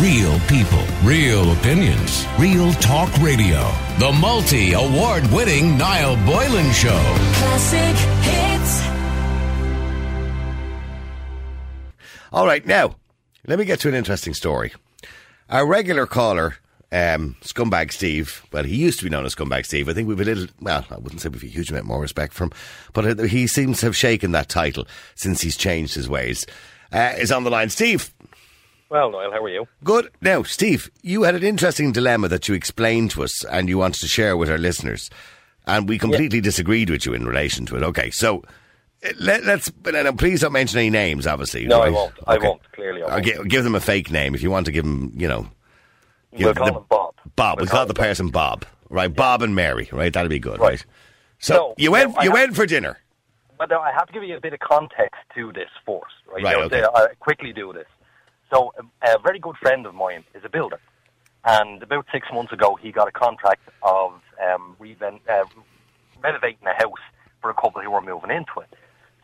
Real people, real opinions, real talk radio. The multi award winning Niall Boylan Show. Classic hits. All right, now, let me get to an interesting story. Our regular caller, um, Scumbag Steve, well, he used to be known as Scumbag Steve. I think we've a little, well, I wouldn't say we've a huge amount more respect for him, but uh, he seems to have shaken that title since he's changed his ways. Uh, is on the line. Steve, Well, Niall, how are you? good. Now, Steve, you had an interesting dilemma that you explained to us and you wanted to share with our listeners. And we completely disagreed with you in relation to it. Okay, so uh, let, let's, uh, please don't mention any names, obviously. No, I won't. I won't. Clearly, I won't. gi- give them a fake name if you want to give them, you know. give We'll call the- him Bob. Bob. We'll We'll call the person Bob. Right, Bob and Mary. Right, that'd be good. Right. Right. So No, you went. no, you have- went for dinner. But now I have to give you a bit of context to this first, right? Right, okay. I'll quickly do this. So, um, a very good friend of mine is a builder, and about six months ago, he got a contract of um, reven- uh, renovating a house for a couple who were moving into it.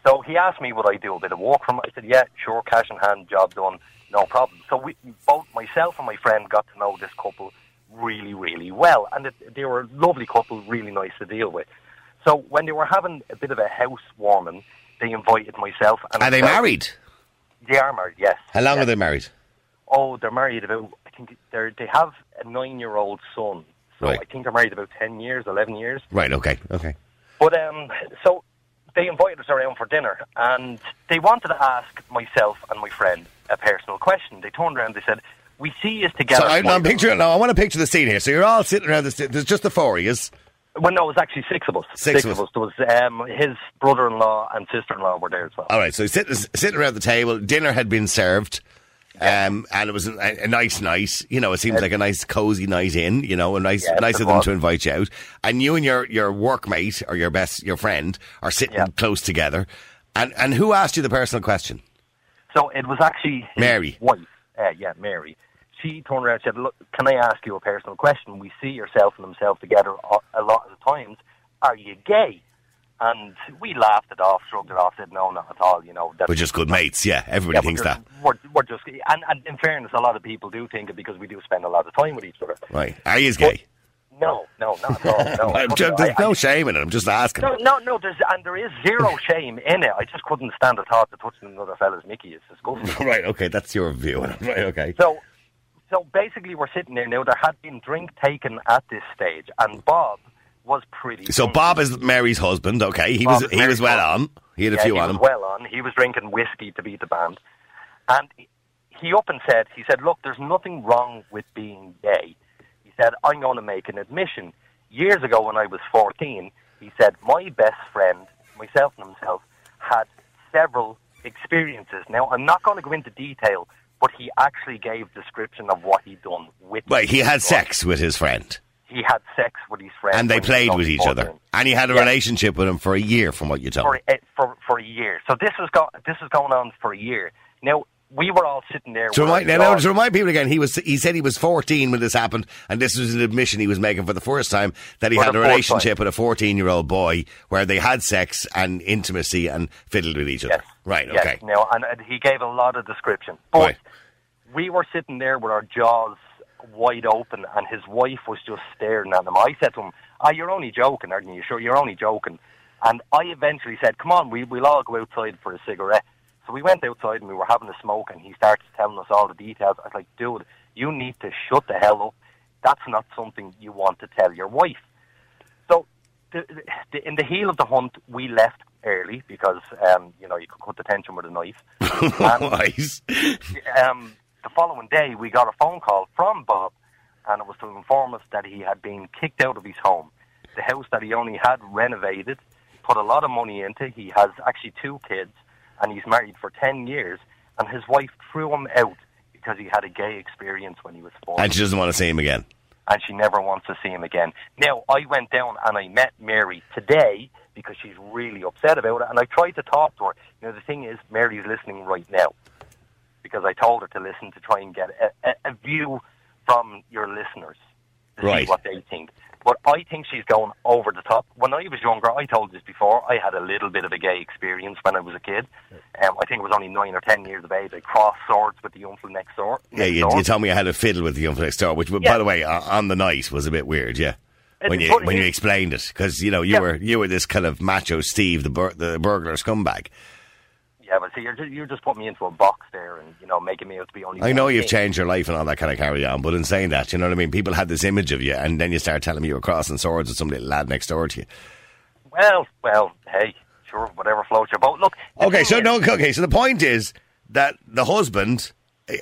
So he asked me would I do a bit of work for him. I said, yeah, sure, cash in hand, job done, no problem. So we both myself and my friend got to know this couple really, really well, and it, they were a lovely couple, really nice to deal with. So when they were having a bit of a housewarming, they invited myself and Are they married? They are married, yes. How long Yes. are they married? Oh, they're married about. I think they're, they have a nine-year-old son. So Right. I think they're married about ten years, eleven years. Right. Okay. Okay. But um, so they invited us around for dinner, and they wanted to ask myself and my friend a personal question. They turned around, they said, "We see you together." So I, I'm picturing. No, I want to picture the scene here. So you're all sitting around. The, there's just the four of yous. Well, no, it was actually six of us. Six of of us. There was um, his brother-in-law and sister-in-law were there as well. All right. So sitting sitting around the table. Dinner had been served. Um, and it was a, a nice night. You know, it seems like a nice, cozy night in. You know, a nice, Yes, nice of them to invite you out. And you and your your workmate or your best your friend are sitting Yeah. close together. And and who asked you the personal question? So it was actually his Mary. wife. Uh, yeah, Mary. She turned around and said, "Look, can I ask you a personal question? We see yourself and himself together a- lot of the times. Are you gay?" And we laughed it off, shrugged it off, said, "No, not at all." You know, We're just good mates. Yeah, everybody yeah, thinks we're that. We're, we're just, and, and in fairness, a lot of people do think it because we do spend a lot of time with each other. Right. Are you gay? No, no, not at all. No, just, there's I- no shame in it. I'm just asking. no, no, no. There's and there is zero shame in it. I just couldn't stand the thought of touching another fella's Mickey. It's disgusting. Right. Okay. That's your view. Right. Okay. So, so basically, we're sitting there now. There had been drink taken at this stage, and Bob was pretty. So. Bob is Mary's husband. Okay. He Bob was he Mary's was well husband. on. He had a yeah, few he on was him. well on. He was drinking whiskey to beat the band, and he- he up and said, "He said, look, there's nothing wrong with being gay." He said, "I'm going to make an admission." Years ago, when I was 14, he said, "My best friend, myself and himself, had several experiences." Now, I'm not going to go into detail, but he actually gave description of what he'd done with. Right. He had sex with his friend, he had sex with his friend, and they when he was played with each 14. other, and he had a Yeah. relationship with him for a year, from what you told for me. for for a year. So this was go, this was going on for a year. Now we were all sitting there. To remind, now, to remind people again, he was he said he was 14 when this happened, and this was an admission he was making for the first time that he For had a relationship time. with a 14 year old boy where they had sex and intimacy and fiddled with each other. Yes. Right. Yes, Okay. Now, and, he gave a lot of description. But Right. we were sitting there with our jaws wide open, and his wife was just staring at him. I said to him, "Ah, you're only joking, aren't you? Sure, you're only joking." And I eventually said, "Come on, we, we'll all go outside for a cigarette." So we went outside and we were having a smoke, and he started telling us all the details. I was like, "Dude, you need to shut the hell up. That's not something you want to tell your wife." So, the, the, in the heel of the hunt, we left early because um, you know you could cut the tension with a knife. And, um, the following day, we got a phone call from Bob, and it was to inform us that he had been kicked out of his home. The house that he only had renovated, put a lot of money into. He has actually two kids, and he's married for 10 years, and his wife threw him out because he had a gay experience when he was 14 And she doesn't want to see him again. and she never wants to see him again. Now, I went down and I met Mary today because she's really upset about it, and I tried to talk to her. You know, the thing is, Mary's listening right now because I told her to listen to try and get a, a, a view from your listeners to Right. see what they think. But I think she's going over the top. When I was younger, I told this before, I had a little bit of a gay experience when I was a kid. Um, I think it was only nine or ten years of age. I crossed swords with the uncle next door. Yeah, next you, door. you told me I had a fiddle with the young next door, which, by the way, on the night was a bit weird. Yeah, when you when you explained it, because you know you Yeah. were you were this kind of macho Steve, the bur- the burglar scumbag. Yeah, but see, you're just, you're just putting me into a box there and, you know, making me out to be only I know you've thing. changed your life and all that kind of carry on, but in saying that, you know what I mean. People had this image of you, and then you start telling me you were crossing swords with some little lad next door to you. Well, well, hey, sure, whatever floats your boat. Look. Okay, so is- no, okay, so the point is that the husband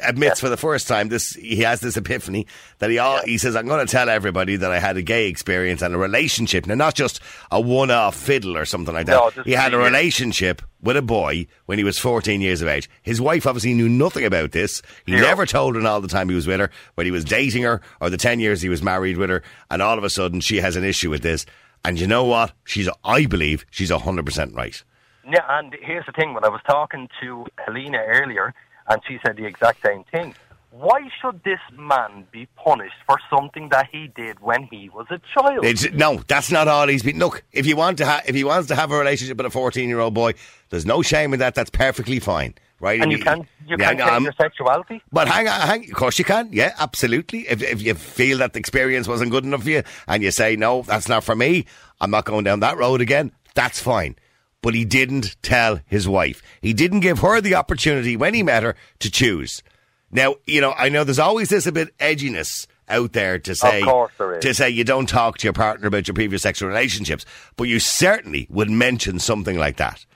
admits for the first time this he has this epiphany that he all he says I'm going to tell everybody that I had a gay experience and a relationship. Now not just a one-off fiddle or something like that. No, he had a relationship with a boy when he was 14 years of age. His wife obviously knew nothing about this. He Zero. never told her all the time he was with her when he was dating her or the 10 years he was married with her and all of a sudden she has an issue with this. And you know what? She's I believe she's 100% right. Yeah, and here's the thing. When I was talking to Helena earlier, and she said the exact same thing. Why should this man be punished for something that he did when he was a child? It's, no, that's not all he's been. Look, if you want to, ha- if he wants to have a relationship with a fourteen-year-old boy, there's no shame in that. That's perfectly fine, right? and you can you yeah, can change I'm- your sexuality. But hang on, hang. Of course you can. Yeah, absolutely. If if you feel that the experience wasn't good enough for you, and you say no, that's not for me. I'm not going down that road again. That's fine. But he didn't tell his wife. He didn't give her the opportunity when he met her to choose. Now, you know, I know there's always this a bit edginess out there to say course there is. to say you don't talk to your partner about your previous sexual relationships, but you certainly would mention something like that.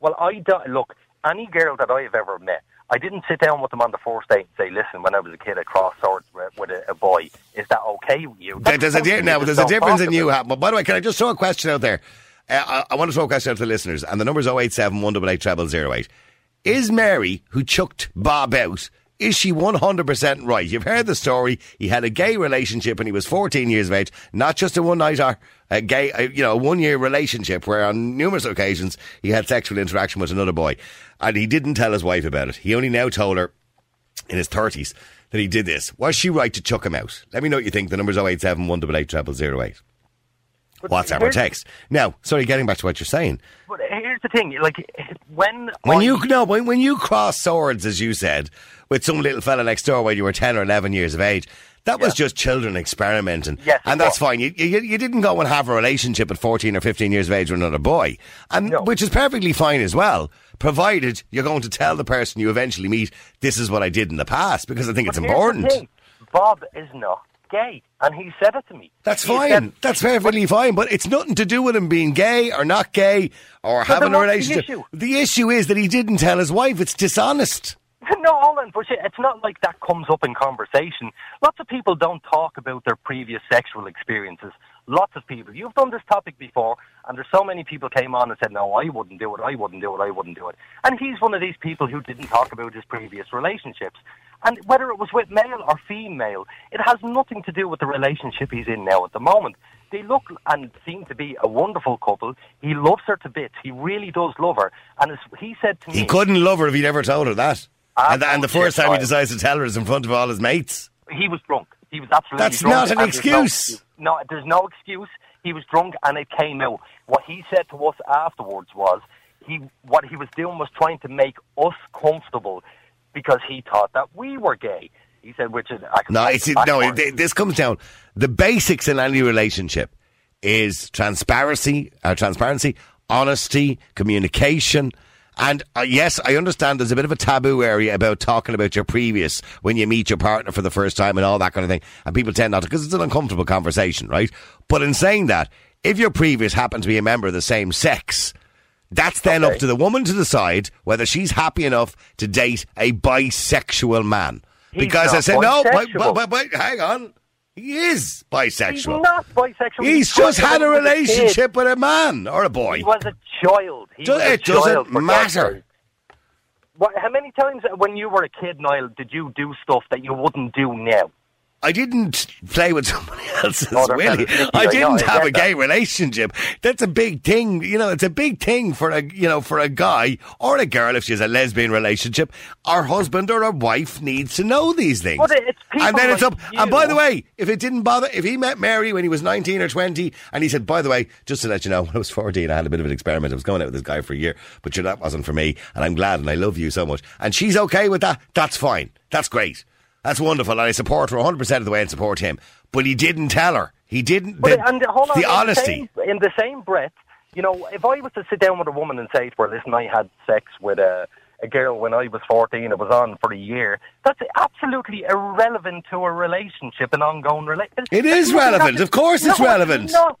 Well, I don't look any girl that I have ever met. I didn't sit down with them on the first date and say, "Listen, when I was a kid, I crossed swords with, a, a boy. Is that okay with you?" That's There's a di- now, there's a difference in you. But by the way, can I just throw a question out there? Uh, I, I want to throw a question out to the listeners, and the number's 087 188 0008. Is Mary, who chucked Bob out, is she 100% right? You've heard the story. He had a gay relationship when he was 14 years of age, not just a one night or a gay, uh, you know, a one year relationship where on numerous occasions he had sexual interaction with another boy. And he didn't tell his wife about it. He only now told her in his 30s that he did this. Was she right to chuck him out? Let me know what you think. The number's 087 188 0008. WhatsApp or text. Now, sorry, getting back to what you're saying. But here's the thing: like when When I- you no, when, when you cross swords, as you said, with some little fella next door when you were ten or eleven years of age, that was Yeah. just children experimenting, Yes, and that's fine. You, you you didn't go and have a relationship at fourteen or fifteen years of age with another boy, and No. which is perfectly fine as well, provided you're going to tell the person you eventually meet, this is what I did in the past, because I think But it's important. Bob is not gay, and he said it to me. That's He fine. said- That's perfectly fine. But it's nothing to do with him being gay or not gay or having a what's the relationship. issue? The issue is that he didn't tell his wife. It's dishonest. No, on, but it's not like that comes up in conversation. Lots of people don't talk about their previous sexual experiences. Lots of people. You've done this topic before, and there's so many people came on and said, "No, I wouldn't do it. I wouldn't do it. I wouldn't do it." And he's one of these people who didn't talk about his previous relationships. And whether it was with male or female, it has nothing to do with the relationship he's in now at the moment. They look and seem to be a wonderful couple. He loves her to bits. He really does love her. And as he said to me, He couldn't love her if he never told her that. Ah, and, and the first time he decides to tell her is in front of all his mates. he was drunk. He was absolutely That's drunk. not an no excuse. excuse. No, there's no excuse. He was drunk and it came out. What he said to us afterwards was he what he was doing was trying to make us comfortable because he thought that we were gay. He said, which is I No, it's, no. It, this comes down. The basics in any relationship is transparency, uh, transparency, honesty, communication. And uh, yes, I understand there's a bit of a taboo area about talking about your previous when you meet your partner for the first time and all that kind of thing. And people tend not to because it's an uncomfortable conversation, right? But in saying that, if your previous happened to be a member of the same sex, that's then Okay. up to the woman to decide whether she's happy enough to date a bisexual man. He's because I said, no, but, but, but, hang on. He is He's bisexual. not bisexual. He's He just had a relationship with a man or a boy. He was a child. He Do- was a it doesn't child, matter. What, how many times uh, when you were a kid, Niall, did you do stuff that you wouldn't do now? I didn't play with somebody else's Oh, willy. I didn't I have a gay relationship. That's a big thing. You know, it's a big thing for a you know for a guy or a girl if she's a lesbian relationship. Our husband or our wife needs to know these things. But it's people and then it's up. And by the way, if it didn't bother, if he met Mary when he was nineteen or twenty, and he said, "By the way, just to let you know, when I was fourteen, I had a bit of an experiment. I was going out with this guy for a year, but that wasn't for me, and I'm glad, and I love you so much." And she's okay with that. That's fine. That's great. That's wonderful, and I support her 100 percent of the way and support him. But he didn't tell her. He didn't. But the, and hold on, the in honesty. The same, in the same breath, you know, if I was to sit down with a woman and say to her, "Listen, I had sex with a." A girl when I was 14, it was on for a year. That's absolutely irrelevant to a relationship, an ongoing relationship. It is relevant. Of course it's relevant. Not.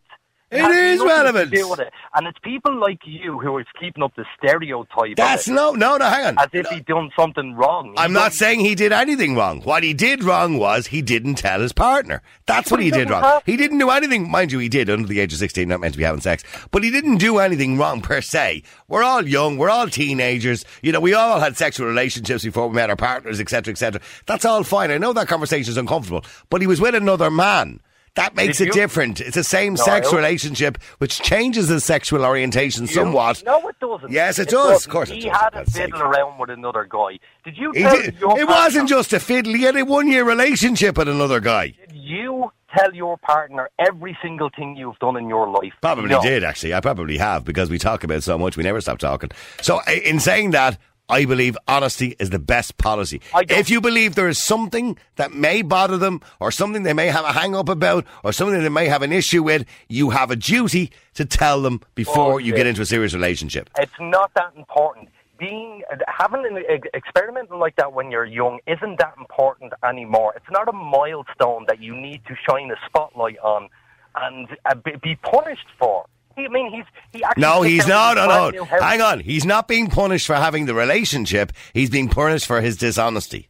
It has is relevant. it. And it's people like you who is keeping up the stereotype. That's no, no, no. Hang on. as if he'd done something wrong. I'm not saying he did anything wrong. What he did wrong was he didn't tell his partner. That's what he he did wrong. He didn't do anything, mind you, he did under the age of 16, not meant to be having sex, but he didn't do anything wrong per se. We're all young, we're all teenagers, you know, we all had sexual relationships before we met our partners, etc., etc. That's all fine. I know that conversation is uncomfortable, but he was with another man. That makes Did it you? different. It's a same No, sex relationship, which changes the sexual orientation somewhat. No, it doesn't. Yes, it does. Of course it he had a fiddle around with another guy. Did you tell did, it wasn't just a fiddle. He had a one year relationship with another guy. Did you tell your partner every single thing you've done in your life? Probably No. did, actually. I probably have because we talk about it so much, we never stop talking. So, in saying that, I believe honesty is the best policy. If you believe there is something that may bother them, or something they may have a hang up about, or something they may have an issue with, you have a duty to tell them before you get into a serious relationship. It's not that important. Being having an ex- experimenting like that when you're young isn't that important anymore. It's not a milestone that you need to shine a spotlight on and uh, be, be punished for. I mean, he's he actually No, he's not. No, no. Hang on. He's not being punished for having the relationship. He's being punished for his dishonesty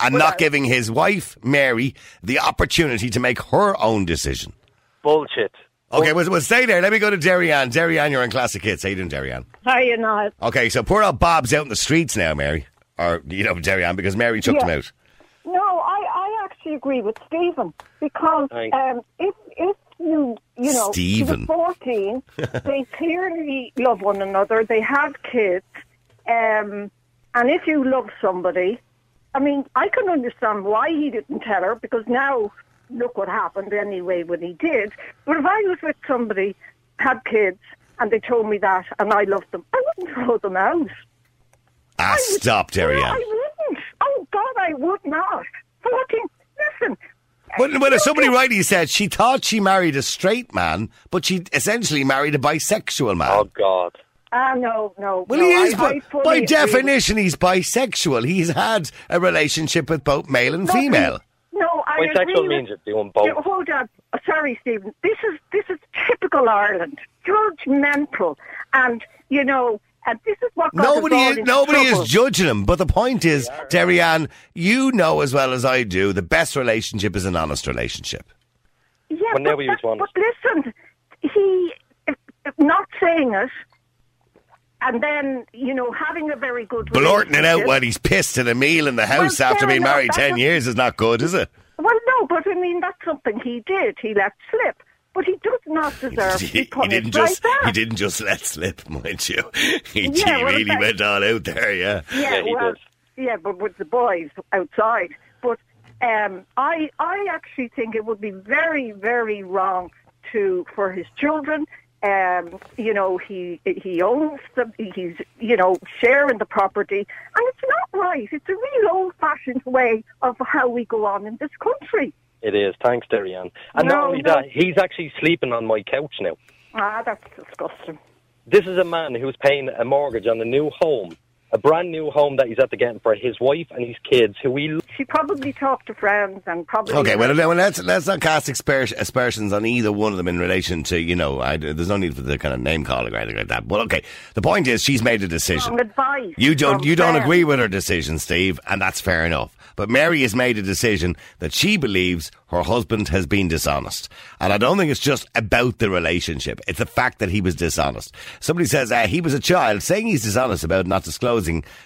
and Well, not I- giving his wife, Mary, the opportunity to make her own decision. Bullshit. Okay, well, well, stay there. Let me go to Derry-Ann. Derry-Ann, you're in Classic Hits. How you doing, Derry-Ann? Hi, you not? Okay, so poor old Bob's out in the streets now, Mary. Or, you know, Derry-Ann, because Mary chucked him out. No, I, I actually agree with Stephen because um, if if you you know she was Stephen. fourteen, they clearly love one another. They have kids, um, and if you love somebody, I mean, I can understand why he didn't tell her because now look what happened anyway when he did. But if I was with somebody, had kids, and they told me that, and I loved them, I wouldn't throw them out. Ah, stop, No, Derry-Ann. I wouldn't. Oh God, I would not. Fourteen. Listen. Well, well, as somebody rightly said, she thought she married a straight man, but she essentially married a bisexual man. Oh God. Ah, no, no. Well, no, he is, I, but I fully by agree definition, he's bisexual. He's had a relationship with both male and Nothing- female. No, I Bisexual with- means you're doing Yeah, both. hold on. Uh, Sorry, Stephen. This is this is typical Ireland. Judgmental, and you know, and this is what got us Nobody, all is, nobody trouble. is judging him. But the point is, Derry-Ann, you know as well as I do, the best relationship is an honest relationship. Yeah, Well, but, he that- but listen, he not saying it, and then you know having a very good Blurting it out relationship- when he's pissed at a meal in the house Well, after fair being enough, married 10 was- years is not good, is it? Well, no, but I mean that's something he did. He let slip, but he does not deserve to He, be he didn't like just that. he didn't just let slip, mind you. He, Yeah, he well, really that- went all out there, yeah. Yeah, Yeah, he well, did. yeah, but with the boys outside. But um, I, I actually think it would be very, very wrong to for his children. Um, you know, he he owns the he's you know sharing the property, and it's not right. It's a real old-fashioned way of how we go on in this country. It is. Thanks, Derry-Ann. And No, not only no. that, he's actually sleeping on my couch now. Ah, that's disgusting. This is a man who's paying a mortgage on a new home, a brand new home that he's at the getting for his wife and his kids, who he She probably talked to friends and probably. Okay, well, well, let's let's not cast asper- aspersions on either one of them in relation to you know. I, there's no need for the kind of name calling or anything like that. But okay, the point is she's made a decision. Wrong advice You don't you don't friends. agree with her decision, Steve, and that's fair enough. But Mary has made a decision that she believes her husband has been dishonest, and I don't think it's just about the relationship. It's the fact that he was dishonest. Somebody says uh, he was a child, saying he's dishonest about not disclosing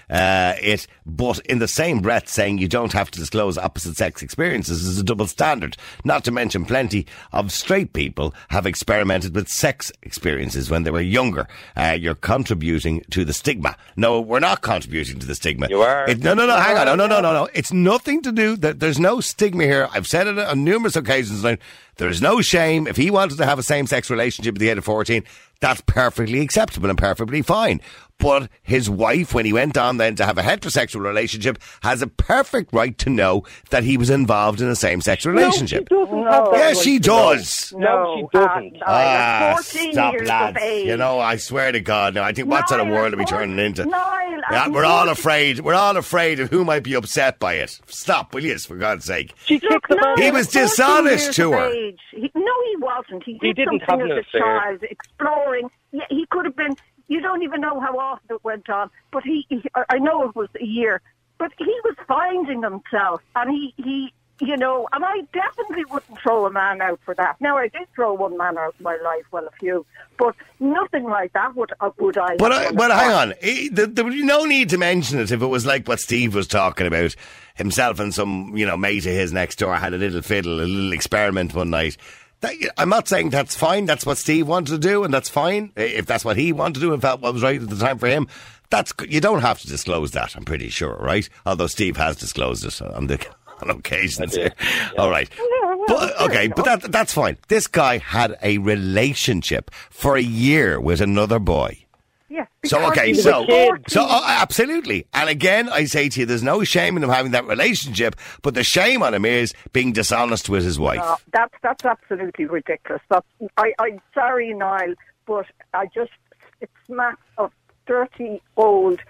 uh, it, but in the same breath saying you don't have to disclose opposite sex experiences is a double standard. Not to mention plenty of straight people have experimented with sex experiences when they were younger. Uh, you're contributing to the stigma. No, we're not contributing to the stigma. You are. It, no, no, no, hang on. No, no, no, no, no. It's nothing to do that. There's no stigma here. I've said it on numerous occasions. There is no shame. If he wanted to have a same sex relationship at the age of 14, that's perfectly acceptable and perfectly fine. But his wife, when he went on then to have a heterosexual relationship, has a perfect right to know that he was involved in a same sex relationship. No, she doesn't have yes, she does. No, she doesn't. I Ah, was 14 stop, lads. You know, I swear to God, now I think what sort of world are we turning into? Niall, Yeah, we're all afraid. We're all afraid of who might be upset by it. Stop, will you? For God's sake. She Look, the no. He was dishonest to of her. He, no, he wasn't. He did He didn't something have an as a affair. child, exploring. Yeah, he could have been. You don't even know how often it went on, but he. he I I know it was a year, but he was finding himself, and he he. You know, and I definitely wouldn't throw a man out for that. Now, I did throw one man out in my life, well, a few, but nothing like that would uh, would I. But have uh, but hang on, there, there would be no need to mention it if it was like what Steve was talking about. Himself and some you know mate of his next door had a little fiddle, a little experiment one night. I'm not saying that's fine. That's what Steve wanted to do, and that's fine if that's what he wanted to do and felt what was right at the time for him. That's you don't have to disclose that. I'm pretty sure, right? Although Steve has disclosed it on the on occasions. did, All right, but okay, but that that's fine. This guy had a relationship for a year with another boy. Yeah, So okay, so so uh, absolutely, and again, I say to you, there's no shame in him having that relationship, but the shame on him is being dishonest with his wife. No, that's that's absolutely ridiculous. That's I I'm sorry, Niall, but I just it smacks of dirty old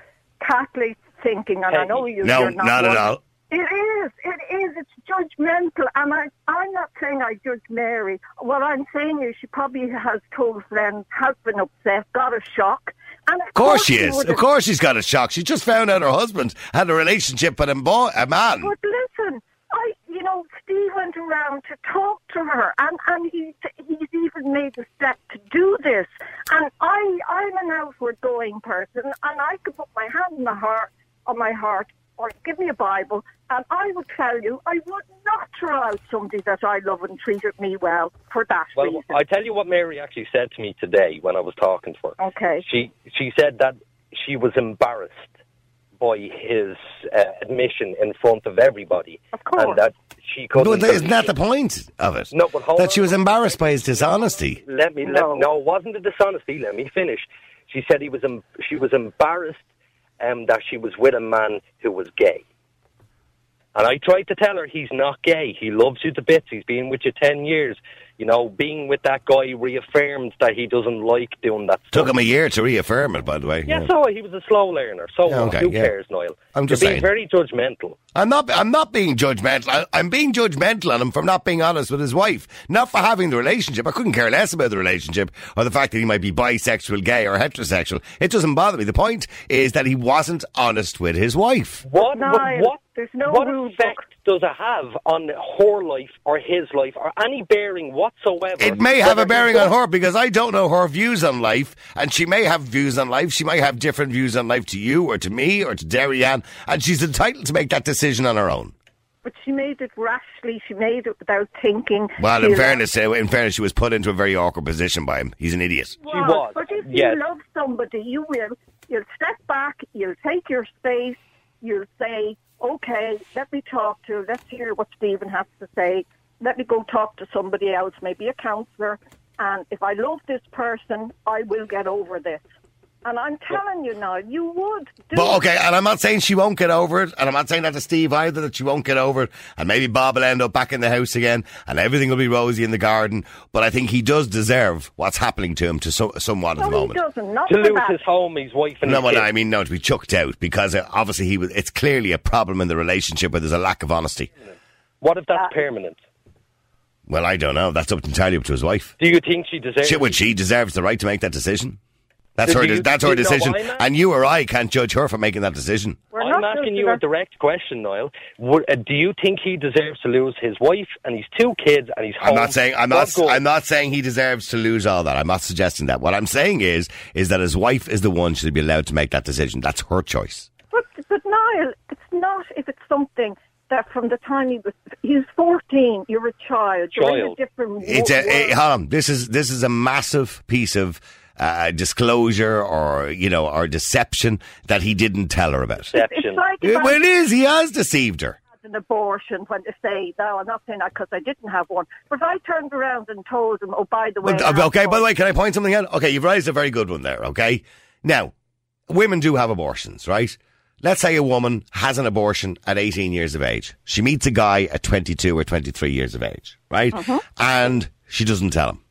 Catholic thinking, and I know you. no, you're not, not at all. It is. It is. It's judgmental, and I I'm not saying I judge Mary. What I'm saying is she probably has told friends, has been upset, got a shock, and Of course she is. Of course she's got a shock. She just found out her husband had a relationship with a boy, a man. But listen, I, you know, Steve went around to talk to her, and and he he's even made the step to do this. And I, I'm an outward going person, and I could put my hand on my heart, on my heart, or give me a Bible, and I would tell you, I would not throw out somebody that I love and treated me well for that Well, reason. I tell you what Mary actually said to me today when I was talking to her. Okay. She she said that she was embarrassed by his uh, admission in front of everybody, Of course. and that she couldn't. But isn't that the point of it? No, but hold that she was embarrassed by his dishonesty. Let me. No. Let, no, it wasn't a dishonesty. Let me finish. She said he was. em- She was embarrassed um, that she was with a man who was gay. And I tried to tell her he's not gay. He loves you to bits. He's been with you ten years. You know, being with that guy reaffirmed that he doesn't like doing that Took him a year to reaffirm it, by the way. Yeah, so he was a slow learner. So Yeah, okay, who yeah. cares, Niall? I'm just You're saying. being very judgmental. I'm not. I'm not being judgmental. I, I'm being judgmental on him for not being honest with his wife, not for having the relationship. I couldn't care less about the relationship or the fact that he might be bisexual, gay, or heterosexual. It doesn't bother me. The point is that he wasn't honest with his wife. What? Niall, what? what there's no what rule book. effect does it have on her life or his life or any bearing whatsoever? It may have a bearing on her because I don't know her views on life, and she may have views on life. She might have different views on life to you or to me or to Derry-Ann, and she's entitled to make that decision on her own. But she made it rashly. She made it without thinking. Well, in allowed- fairness, uh, in fairness, she was put into a very awkward position by him. He's an idiot. She was, But if yes. you love somebody, you will. You'll step back. You'll take your space. You'll say, "Okay, let me talk to. Let's hear what Stephen has to say. Let me go talk to somebody else, maybe a counsellor. And if I love this person, I will get over this." And I'm telling you now, you would. Do But okay, and I'm not saying she won't get over it, and I'm not saying that to Steve either that she won't get over it, and maybe Bob will end up back in the house again, and everything will be rosy in the garden. But I think he does deserve what's happening to him to so, somewhat at No, the he moment. doesn't. Not to for lose that. his home, his wife, and No, his what kids. I mean, no, to be chucked out because uh, obviously he was. It's clearly a problem in the relationship where there's a lack of honesty. What if Uh, that's permanent? Well, I don't know. That's up entirely up to his wife. Do you think she deserves? She, well, she deserves the right to make that decision. That's Do her. you- that's her do you know decision, and you or I can't judge her for making that decision. We're I'm not asking you her. a direct question, Niall. Would, uh, do you think he deserves to lose his wife and his two kids and his home? I'm not saying I'm not for? I'm not saying he deserves to lose all that. I'm not suggesting that. What I'm saying is is that his wife is the one should be allowed to make that decision. That's her choice. But, but Niall, it's not if it's something that from the time he was he's fourteen, you're a child. You're in Child. a different It's wo- a, eh, hold on. This is this is a massive piece of uh, disclosure or you know or deception that he didn't tell her about. It's Deception. like It, well, it is. He has deceived her. had an abortion when they say, no, I'm not saying that because I didn't have one. But I turned around and told him, oh, by the way, But, I have okay, by the way, can I point something out? Okay, you've raised a very good one there, okay? Now, women do have abortions, right? Let's say a woman has an abortion at 18 years of age. She meets a guy at 22 or 23 years of age, right? And she doesn't tell him.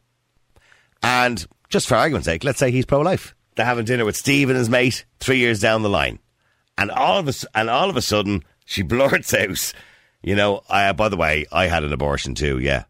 And just for argument's sake, let's say he's pro-life. They're having dinner with Steve and his mate three years down the line. And all of a, s- and all of a sudden, she blurts out, you know, I, uh, by the way, I had an abortion too, yeah.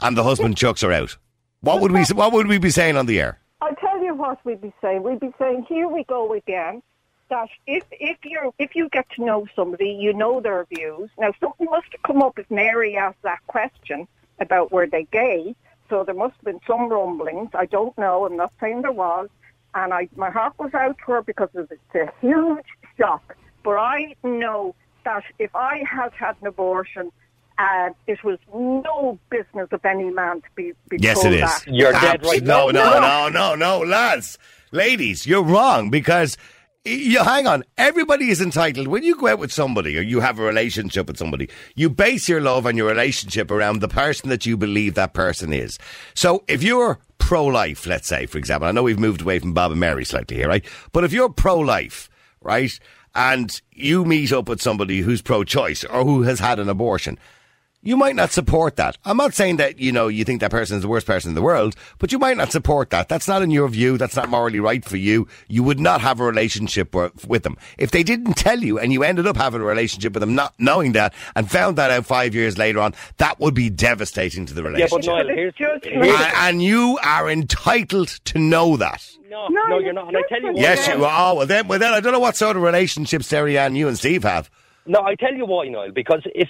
And the husband chucks her out. What would we what would we be saying on the air? I'll tell you what we'd be saying. We'd be saying, here we go again. That if if you if you get to know somebody, you know their views. Now something must have come up if Mary asked that question about were they gay. So there must have been some rumblings. I don't know. I'm not saying there was. And I my heart was out to her because it was a huge shock. But I know that if I had had an abortion, uh, it was no business of any man to be, be Yes, told it is. that. You're dead right. No, no, No. no, no, no, lads, ladies, you're wrong because. You hang on. Everybody is entitled. When you go out with somebody or you have a relationship with somebody, you base your love and your relationship around the person that you believe that person is. So if you're pro-life, let's say, for example, I know we've moved away from Bob and Mary slightly here, right? But if you're pro-life, right, and you meet up with somebody who's pro-choice or who has had an abortion, you might not support that. I'm not saying that, you know, you think that person is the worst person in the world, but you might not support that. That's not in your view. That's not morally right for you. You would not have a relationship with them. If they didn't tell you and you ended up having a relationship with them not knowing that and found that out five years later on, that would be devastating to the Yeah, relationship. but Niall, But here's, it's just- here's and, and you are entitled to know that. no, No, no, you're not. And I tell you what, Yes, you are. Oh, well then, well then, I don't know what sort of relationship Sarah Ann, you and Steve have. No, I tell you why, Niall. Because if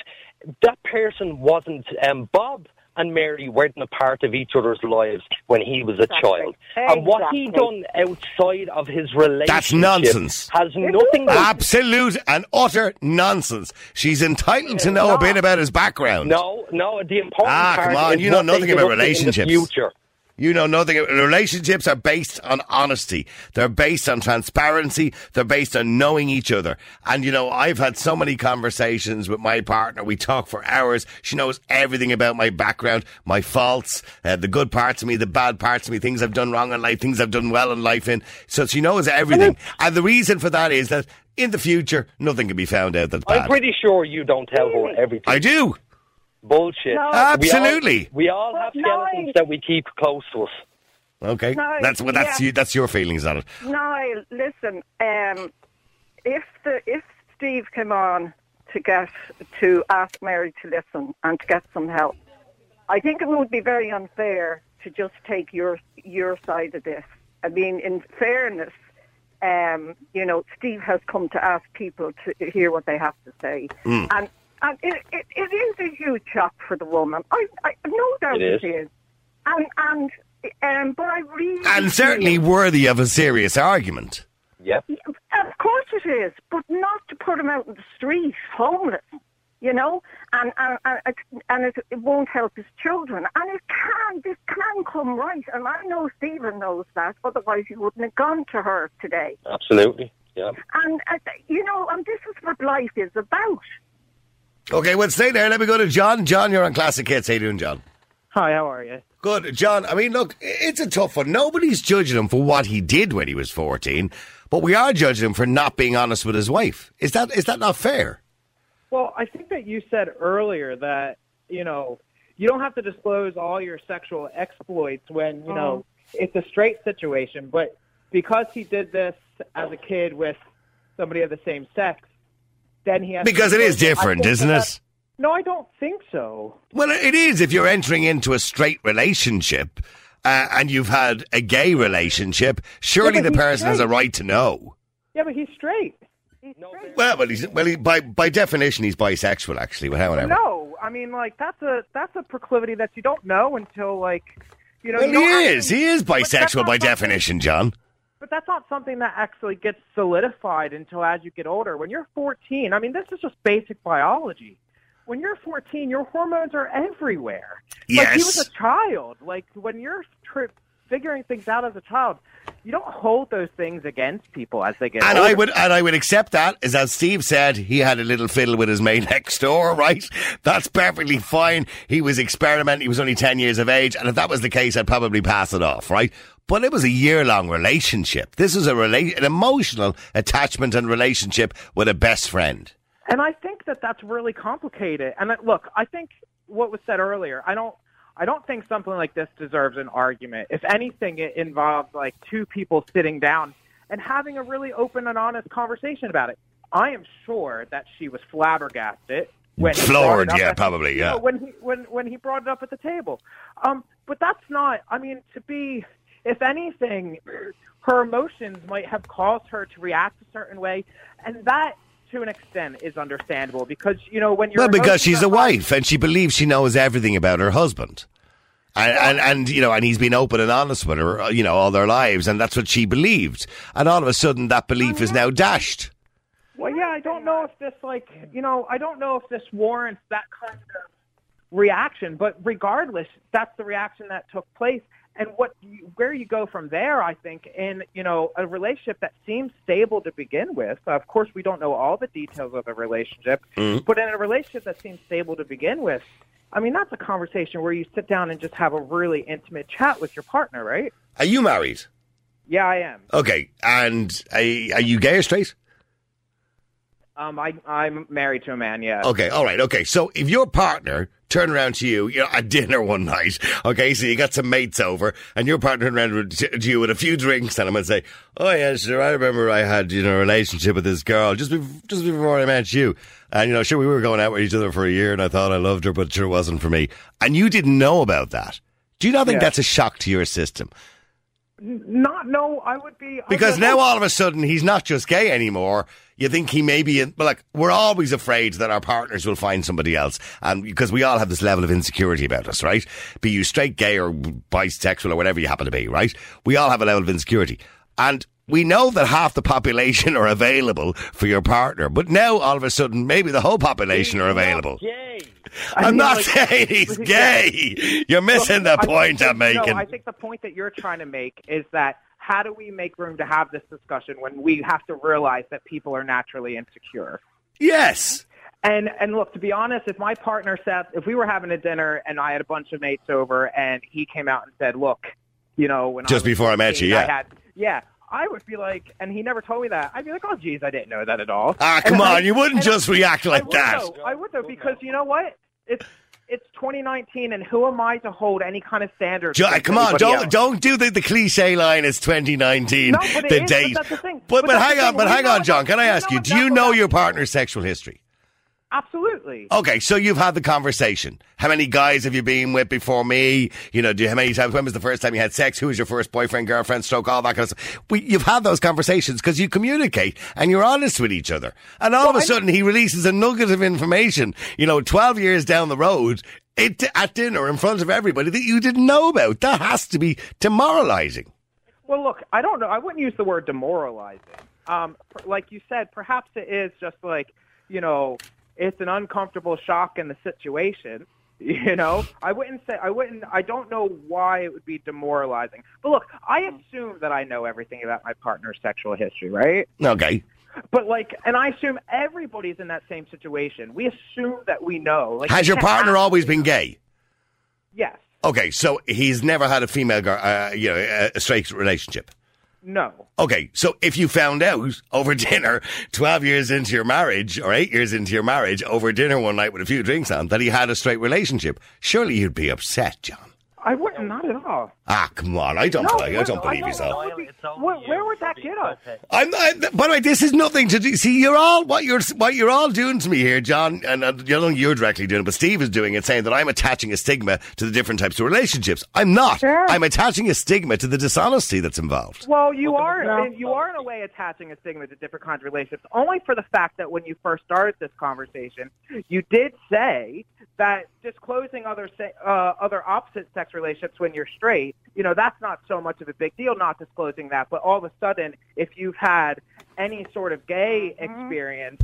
that person wasn't um, Bob and Mary weren't a part of each other's lives when he was a Exactly. child, and what he done outside of his relationship That's nonsense. has nothing. to Absolute and utter nonsense. She's entitled to know a bit about his background. No, no. The important Ah, part come on, is you know nothing about up in the relationships. future. You know nothing. Relationships are based on honesty. They're based on transparency. They're based on knowing each other. And you know, I've had so many conversations with my partner. We talk for hours. She knows everything about my background, my faults, uh, the good parts of me, the bad parts of me, things I've done wrong in life, things I've done well in life in. So she knows everything. And the reason for that is that in the future, nothing can be found out that's I'm pretty sure you don't tell her everything. I do. Bullshit. No. Absolutely. We all, we all have But skeletons Niall- that we keep close to us. Okay. No, that's well, that's yeah. you, that's your feelings on it. Niall, listen. Um, if the if Steve came on to get to ask Mary to listen and to get some help, I think it would be very unfair to just take your your side of this. I mean, in fairness, um, you know, Steve has come to ask people to hear what they have to say, Hmm. and and it, it, it is a huge shock for the woman. I, I no doubt It is. it is, and and um, but I really And certainly feel- worthy of a serious argument. Yep. of course it is, but not to put him out in the street, homeless, you know, and and and, it, and it, it won't help his children. And it can, this can come right, and I know Stephen knows that. Otherwise, he wouldn't have gone to her today. Absolutely. Yeah. And uh, you know, and this is what life is about. Okay, well, stay there. Let me go to John. John, you're on Classic Hits. How you doing, John? Hi, how are you? Good. John, I mean, look, it's a tough one. Nobody's judging him for what he did when he was 14, but we are judging him for not being honest with his wife. Is that is that not fair? Well, I think that you said earlier that, you know, you don't have to disclose all your sexual exploits when, you know, oh. it's a straight situation, but because he did this as a kid with somebody of the same sex, then he has to Because it is different, isn't that- it? No, I don't think so. Well, it is if you're entering into a straight relationship uh, and you've had a gay relationship. Surely Yeah, the he's person has a right to know. Yeah, but he's straight. Well, but he's well, he, by by definition, he's bisexual. Actually, but however. No, I mean, like that's a that's a proclivity that you don't know until like, you know. Well, you he is. actually- He is bisexual by definition, John. But that's not something that actually gets solidified until as you get older. When you're 14, I mean, this is just basic biology. When you're 14, your hormones are everywhere. Yes. Like he was a child. Like when you're tri- figuring things out as a child, you don't hold those things against people as they get And older. I would and I would accept that, as as Steve said, he had a little fiddle with his mate next door, right? That's perfectly fine. He was experimenting. He was only ten years of age, and if that was the case, I'd probably pass it off, right? But it was a year long relationship. This is a rela- an emotional attachment and relationship with a best friend. And I think that that's really complicated. And uh, look, I think what was said earlier, I don't, I don't think something like this deserves an argument. If anything, it involves like two people sitting down and having a really open and honest conversation about it. I am sure that she was flabbergasted. When he brought Floored, yeah, at- probably, you yeah. know, when he when when he brought it up at the table, um, but that's not. I mean, to be, if anything, her emotions might have caused her to react a certain way, and that, to an extent, is understandable because you know when you're Well, because she's a wife and she believes she knows everything about her husband. And, and, and, you know, and he's been open and honest with her, uh, you know, all their lives, and that's what she believed. And all of a sudden, that belief is now dashed. Well, yeah, I don't know if this like you know I don't know if this warrants that kind of reaction, but regardless, that's the reaction that took place. And what you, where you go from there, I think, in you know a relationship that seems stable to begin with. Of course, we don't know all the details of the relationship, but in a relationship that seems stable to begin with, I mean that's a conversation where you sit down and just have a really intimate chat with your partner, right? Are you married? Yeah, I am. Okay. And are, are you gay or straight? Um, I I'm married to a man. Yeah. Okay, all right, okay. So if your partner turned around to you, you know, at dinner one night, okay, so you got some mates over, and your partner turned around to to you with a few drinks, and I'm gonna say, "Oh yeah, sure, I remember I had you know a relationship with this girl just bef- just before I met you, and you know, sure we were going out with each other for a year, and I thought I loved her, but sure wasn't for me, and you didn't know about that. Do you not think Yeah. that's a shock to your system? Not no, I would be Because now all of a sudden he's not just gay anymore. You think he may be, in, but like we're always afraid that our partners will find somebody else, and because we all have this level of insecurity about us, right? Be you straight, gay, or bisexual, or whatever you happen to be, right? We all have a level of insecurity, and we know that half the population are available for your partner, but now all of a sudden maybe the whole population are available. Yay! I I'm not like- saying he's gay. You're missing the point think- I'm making. No, I think the point that you're trying to make is that how do we make room to have this discussion when we have to realize that people are naturally insecure? yes. And and look, to be honest, if my partner said, if we were having a dinner and I had a bunch of mates over and he came out and said, "Look, you know, when Just I before I met 15, you, I yeah. had, yeah." I would be like, and he never told me that. I'd be like, "Oh, geez, I didn't know that at all." Ah, And come I- on, you wouldn't and I- just react like I that. Though. I would though, because you know what? It's it's 2019, and who am I to hold any kind of standard? Jo- come on, don't else? don't do the, the cliche line. It's 2019. No, but it the is, but date. that's the. But, But but hang on, but hang on, John. Can I ask you? Do you know your partner's sexual history? Absolutely. Okay, so you've had the conversation. How many guys have you been with before me? You know, do you, how many times? When was the first time you had sex? Who was your first boyfriend, girlfriend, stroke, all that kind of stuff? We, you've had those conversations because you communicate and you're honest with each other. And all of a Well, I- sudden, he releases a nugget of information. You know, twelve years down the road, it, at dinner in front of everybody that you didn't know about. That has to be demoralising. Well, look, I don't know. I wouldn't use the word demoralizing. Um, like you said, perhaps it is just like you know, it's an uncomfortable shock in the situation. You know, I wouldn't say I wouldn't. I don't know why it would be demoralizing. But look, I assume that I know everything about my partner's sexual history, right? Okay. But like, and I assume everybody's in that same situation. We assume that we know. Like, Has your partner always been gay? Yes. Okay, so he's never had a female, girl, uh, you know, a- a straight relationship. No. Okay, so if you found out over dinner, 12 years into your marriage, or 8 years into your marriage, over dinner one night with a few drinks on, that he had a straight relationship, surely you'd be upset, John. I wouldn't. Not at all. Ah, come on, I don't, No, believe, I don't believe I yourself. don't. Well, it's only Where- where would that get us? protected. I'm, I, by the way, this is nothing to do. See, you're all what you're what you're all doing to me here, John. And uh, you don't think you're directly doing it, but Steve is doing it, saying that I'm attaching a stigma to the different types of relationships. I'm not. Sure. I'm attaching a stigma to the dishonesty that's involved. Well, you are no. you are in a way attaching a stigma to different kinds of relationships, only for the fact that when you first started this conversation, you did say that disclosing other se- uh, other opposite sex relationships when you're straight you know, that's not so much of a big deal not disclosing that. But all of a sudden, if you've had any sort of gay mm-hmm. experience,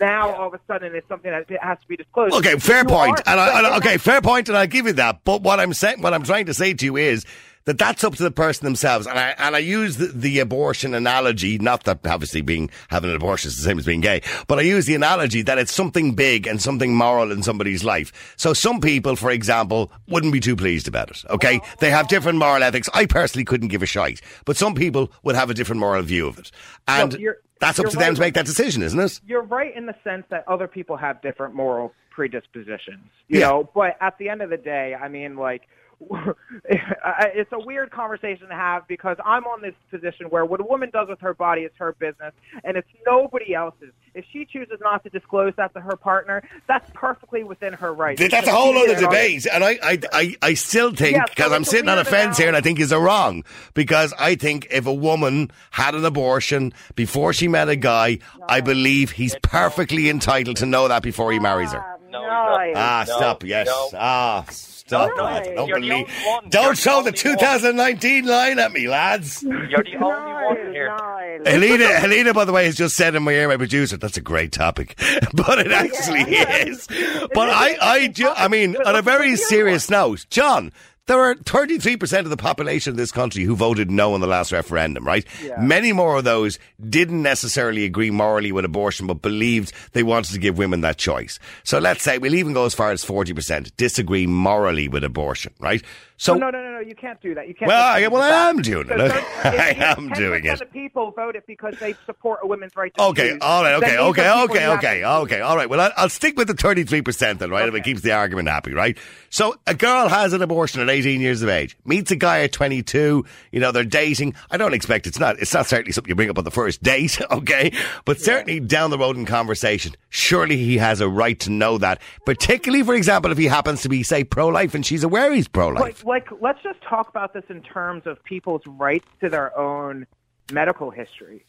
now all of a sudden it's something that has to be disclosed. Okay, fair You point. And I, and I- okay, fair point, and I give you that. But what I'm saying, what I'm trying to say to you is that that's up to the person themselves. And I and I use the, the abortion analogy, not that obviously being having an abortion is the same as being gay, but I use the analogy that it's something big and something moral in somebody's life. So some people, for example, wouldn't be too pleased about it. Okay, they have different moral ethics. I personally couldn't give a shite, but some people would have a different moral view of it, and that's up to them to make that decision, isn't it? you're right in the sense that other people have different moral predispositions, you Yeah. know. But at the end of the day, I mean, like, it's a weird conversation to have because I'm on this position where what a woman does with her body is her business, and it's nobody else's. If she chooses not to disclose that to her partner, that's perfectly within her right. That's a whole other debate, and I, I, I, I still think Yeah, so because I'm sitting on a weird fence here, and I think is a wrong because I think if a woman had an abortion before she met a guy, I believe he's perfectly entitled to know that before he marries her. No, Niall. Ah, No, stop! Yes, no. ah, stop! No, lads. Don't you're the believe. only one. Don't the show the only one. 2019 line at me, lads. You're the only one here. Niall. Helena, Helena, by the way, has just said in my ear, my producer, that's a great topic, but it actually is. But I, I, ju- I mean, on a very serious note, John, there are 33% of the population of this country who voted no in the last referendum, right? Many more of those didn't necessarily agree morally with abortion, but believed they wanted to give women that choice. So let's say we'll even go as far as 40% disagree morally with abortion, right? So, Oh, no, no, no, no. You can't do that. You can't. Well, I- well, I am doing it. I am doing it. of people voted because they support a woman's right to Okay, choose, all right. Okay. Okay. Okay. Okay. Okay. All right. Well, I- I'll stick with the 33% then, right, if it keeps the argument happy, right? So a girl has an abortion at 18 years of age, meets a guy at 22, you know, they're dating. I don't expect it's not, it's not certainly something you bring up on the first date, okay? But certainly down the road in conversation, surely he has a right to know that, particularly, for example, if he happens to be, say, pro-life and she's aware he's pro-life. Like, let's just talk about this in terms of people's rights to their own medical history.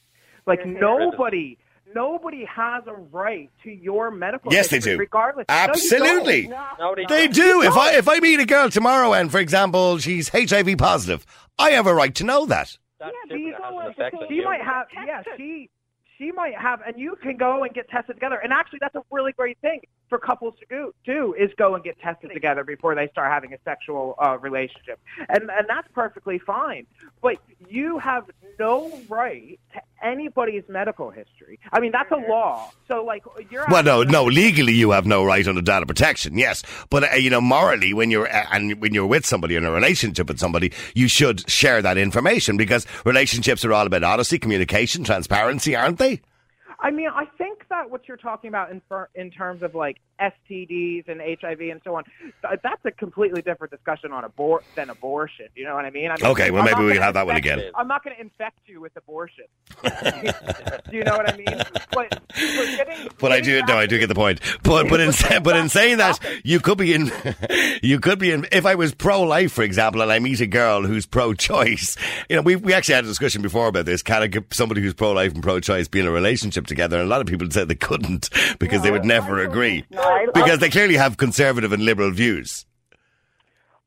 Like, nobody, nobody has a right to your medical Yes, they do. regardless. No, you don't. Absolutely. No, they, They don't. If I if I meet a girl tomorrow and, for example, she's HIV positive, I have a right to know that. That's Yeah, but different. you It has don't effect She might have, yeah, she, she might have, and you can go and get tested together. And actually, that's a really great thing for couples to do is go and get tested together before they start having a sexual uh, relationship, and and that's perfectly fine. But you have no right to anybody's medical history. I mean, that's a law. So, like, you're Well, no, no. Legally, you have no right under data protection. Yes, but uh, you know, morally, when you're uh, and when you're with somebody in a relationship with somebody, you should share that information because relationships are all about honesty, communication, transparency, aren't they? I mean, I that what you're talking about in in terms of like STDs and HIV and so on, uh, that's a completely different discussion on abor- than abortion. You know what I mean? I mean Okay, well, I'm maybe we can have that one again. I'm not going to infect you with abortion. do you know what I mean? But, getting, But I do, no, I do get the point. But but in but in saying that, you could be in, you could be in. If I was pro-life, for example, and I meet a girl who's pro-choice, you know, we we actually had a discussion before about this. Can g- somebody who's pro-life and pro-choice be in a relationship together? And a lot of people said they couldn't because they would never agree Because um, they clearly have conservative and liberal views.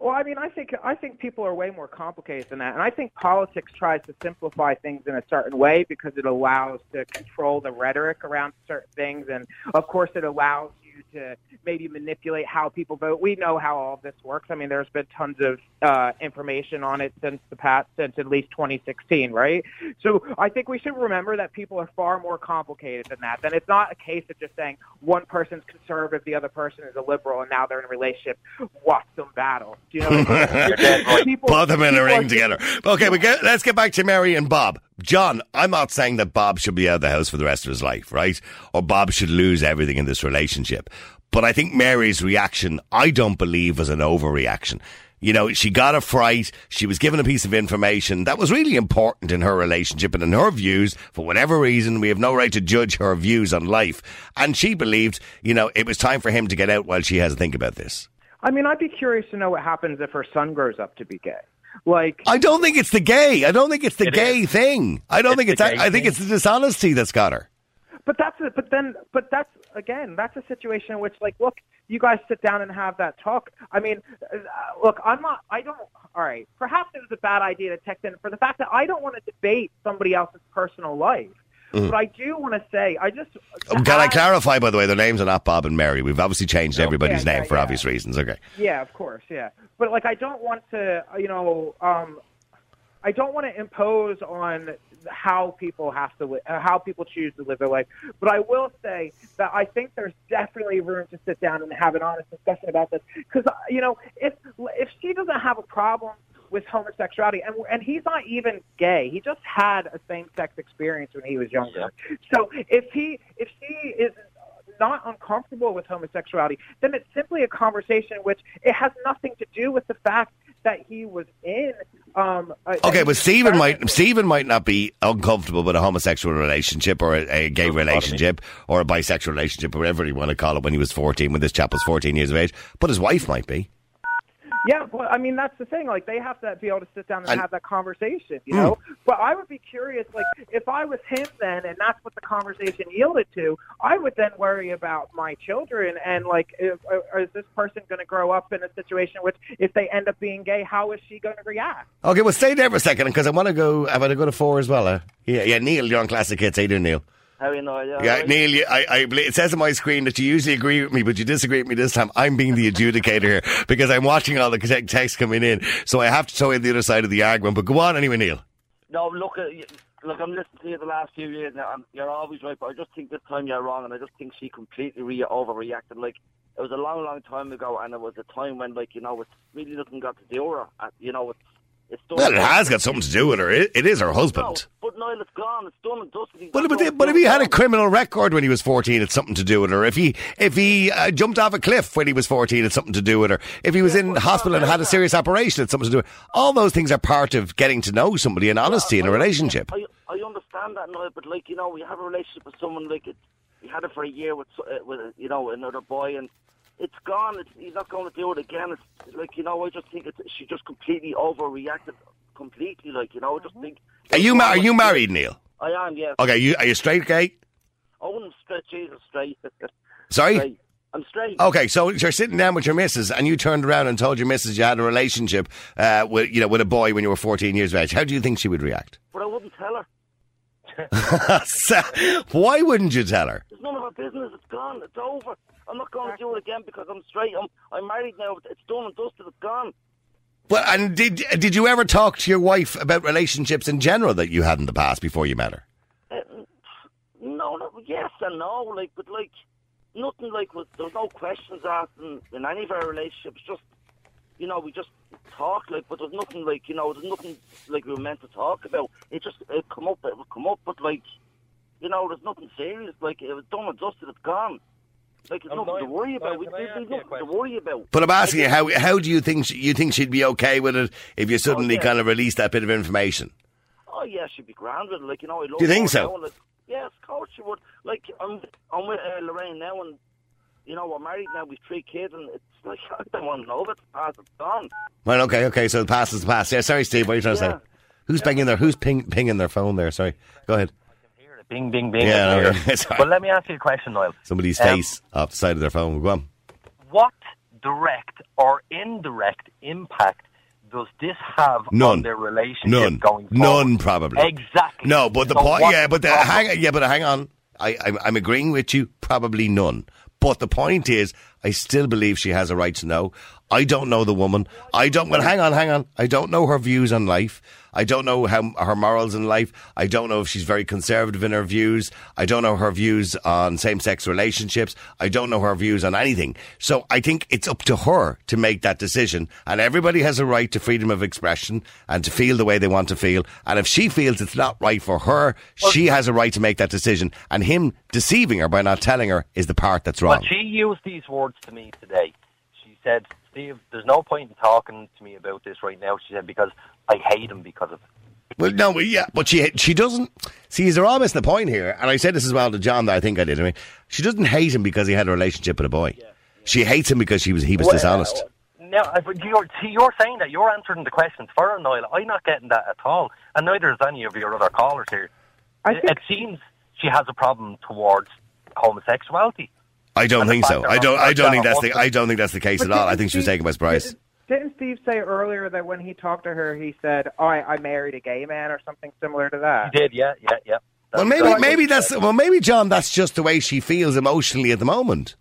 Well, I mean, I think I think people are way more complicated than that, and I think politics tries to simplify things in a certain way because it allows to control the rhetoric around certain things, and of course, it allows you to maybe manipulate how people vote. We know how all of this works. I mean, there's been tons of uh, information on it since the past, since at least 2016, right? So I think we should remember that people are far more complicated than that. Then it's not a case of just saying one person's conservative, the other person is a liberal, and now they're in a relationship. Watch them battle. Do you know what I mean? People- Put them in a ring together. Okay, we get, let's get back to Mary and Bob. John, I'm not saying that Bob should be out of the house for the rest of his life, right? Or Bob should lose everything in this relationship. But I think Mary's reaction, I don't believe was an overreaction. You know, she got a fright. She was given a piece of information that was really important in her relationship and in her views. For whatever reason, we have no right to judge her views on life. And she believed, you know, it was time for him to get out while she has to think about this. I mean, I'd be curious to know what happens if her son grows up to be gay. Like, I don't think it's the gay. I don't think it's the It gay is. thing. I don't It's think it's. gay I think it's the dishonesty that's got her. But that's a, but then but that's again that's a situation in which like look you guys sit down and have that talk. I mean, uh, look I'm not I don't all right, perhaps it was a bad idea to text in for the fact that I don't want to debate somebody else's personal life. But I do want to say, I just Um, Can I clarify, by the way, their names are not Bob and Mary. We've obviously changed everybody's Yeah, name yeah, for yeah. obvious reasons. Okay. Yeah, of course, yeah. But like, I don't want to, you know, um, I don't want to impose on how people have to, li- uh, how people choose to live their life. But I will say that I think there's definitely room to sit down and have an honest discussion about this. Because you know, if if she doesn't have a problem with homosexuality, and and he's not even gay, he just had a same-sex experience when he was younger. So if he if she is not uncomfortable with homosexuality, then it's simply a conversation which it has nothing to do with the fact that he was in. Um, a- Okay, but Stephen might Stephen might not be uncomfortable with a homosexual relationship or a, a gay relationship or a bisexual relationship or whatever you want to call it when he was 14, when this chap was 14 years of age. But his wife might be. Yeah, well, I mean that's the thing. Like they have to be able to sit down and, And- have that conversation, you Hmm. know. But I would be curious, like if I was him then, and that's what the conversation yielded to, I would then worry about my children and like, if, or is this person going to grow up in a situation which, if they end up being gay, how is she going to react? Okay, well, stay there for a second because I want to go. I want to go to four as well. Uh, yeah, yeah. Neil, you're on Classic Hits. How you doing, Neil? How you know? Yeah, Yeah. Neil, you, I, I, it says on my screen that you usually agree with me, but you disagree with me this time. I'm being the adjudicator here because I'm watching all the te- texts coming in, so I have to throw in the other side of the argument. But go on anyway, Neil. No, look, uh, look, I'm listening to you the last few years now. and you're always right, but I just think this time you're wrong, and I just think she completely re- overreacted. Like it was a long, long time ago, and it was a time when, like, you know, it's really nothing got to do her. Uh, you know, it's. Well, it has got something to do with her. It, it is her No, husband. but Niall, it's gone. It's done and dusted. But, but, but if he had a criminal record when he was 14, it's something to do with her. If he if he uh, jumped off a cliff when he was 14, it's something to do with her. If he was in hospital and had a serious operation, it's something to do with All those things are part of getting to know somebody and honesty in a relationship. I, I understand that, Niall, but like you know, we have a relationship with someone like it. We had it for a year with uh, with you know another boy, and it's gone. It's, he's not going to do it again. It's like you know, I just think it's, she just completely overreacted, completely. Like you know, I just think. Are you, ma- are you married, Neil? I am, yes. Okay, you, are you straight, gay? Oh, I'm straight. Jesus, straight. Sorry? straight. I'm straight. Okay, so you're sitting down with your missus, and you turned around and told your missus you had a relationship uh, with, you know, with a boy when you were 14 years of age. How do you think she would react? But I wouldn't tell her. Why wouldn't you tell her? It's none of her business. It's gone. It's over. I'm not going to do it again because I'm straight. I'm I'm married now. It's done and dusted. It's gone. Well, and did did you ever talk to your wife about relationships in general that you had in the past before you met her? Uh, no, no, yes and no. Like, but like, nothing like. Was, there was no questions asked in, in any of our relationships. Just, you know, we just talk. Like, but there's nothing like, you know, there's nothing like we were meant to talk about. It just it come up. It would come up, but like, you know, there's nothing serious. Like, it was done and dusted. It's gone. Like, there's nothing to worry about. Niall, We, there's ask you a nothing to worry about. But I'm asking you, how how do you think she, you think she'd be okay with it if you suddenly yeah. kind of release that bit of information? Oh yeah, she'd be grand with it. Like you know, I love Do you think so? now, Like, yes, of course she would. Like I'm, I'm with uh, Lorraine now, and you know we're married now. We've three kids, and it's like I don't want to know if it's past. It's gone. Well, okay, okay. So the past is the past. Yeah, sorry, Steve. What are you trying to say? Who's pinging there? Who's ping, pinging their phone there? Sorry. Go ahead. Bing, bing, bing. Yeah, no, here. yeah, sorry. But let me ask you a question, Niall. Somebody's Um, face off the side of their phone. Go on. What direct or indirect impact does this have None. on their relationship None. going forward? None, probably. Exactly. No, but the So point, yeah, but the, hang, yeah, but hang on. I, I'm, I'm agreeing with you. Probably none. But the point is, I still believe she has a right to know. I don't know the woman. I don't. Well, hang on, hang on. I don't know her views on life. I don't know how her morals in life. I don't know if she's very conservative in her views. I don't know her views on same-sex relationships. I don't know her views on anything. So I think it's up to her to make that decision. And everybody has a right to freedom of expression and to feel the way they want to feel. And if she feels it's not right for her, she has a right to make that decision. And him deceiving her by not telling her is the part that's wrong. Well, she used these words to me today. She said, Steve, there's no point in talking to me about this right now. She said, because I hate him because of it. Well, no, well, yeah, but she she doesn't. See, they're all missing the point here. And I said this as well to John. That I think I did. I mean, she doesn't hate him because he had a relationship with a boy. She hates him because he was he was Well, dishonest. Uh, now, I- uh, but you're, see, you're saying that you're answering the questions for her, Niall. I'm not getting that at all, and neither is any of your other callers here. I it, think- it seems she has a problem towards homosexuality. I don't think so. I don't. I don't think that's the. I don't think that's the case at all. I think she was taken by surprise. Didn't Steve say earlier that when he talked to her, he said, "Oh, I, I married a gay man" or something similar to that? He did, yeah, yeah, yeah. Well, maybe right. maybe that's well, maybe John. That's just the way she feels emotionally at the moment.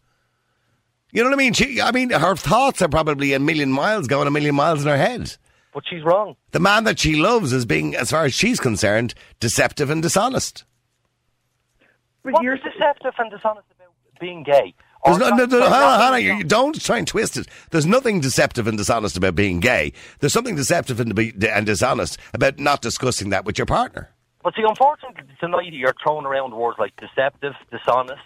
You know what I mean? She, I mean, her thoughts are probably a million miles going a million miles in her head. But she's wrong. The man that she loves is being, as far as she's concerned, deceptive and dishonest. But What's you're deceptive and dishonest about being gay? There's no, no, no, sorry, Hannah, not Hannah, you, you don't try and twist it. There's nothing deceptive and dishonest about being gay. There's something deceptive and, and dishonest about not discussing that with your partner. But see, unfortunately, tonight you're throwing around words like deceptive, dishonest,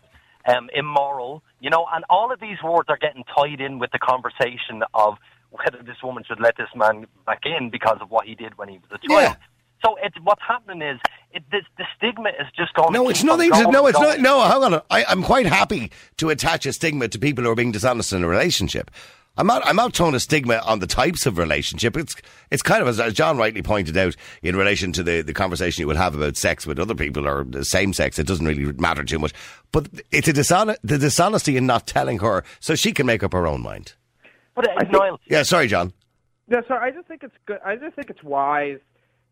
um, immoral, you know, and all of these words are getting tied in with the conversation of whether this woman should let this man back in because of what he did when he was a child. Yeah. So it's what's happening is it, the, the stigma is just going. No, to it's keep on nothing. To, no, and it's not. No, hang on. I, I'm quite happy to attach a stigma to people who are being dishonest in a relationship. I'm not. I'm not throwing a stigma on the types of relationship. It's it's kind of as, as John rightly pointed out in relation to the, the conversation you would have about sex with other people or the same sex. It doesn't really matter too much. But it's a dishonest the dishonesty in not telling her so she can make up her own mind. But uh, Niall, Yeah, sorry, John. No, sorry. I just think it's good. I just think it's wise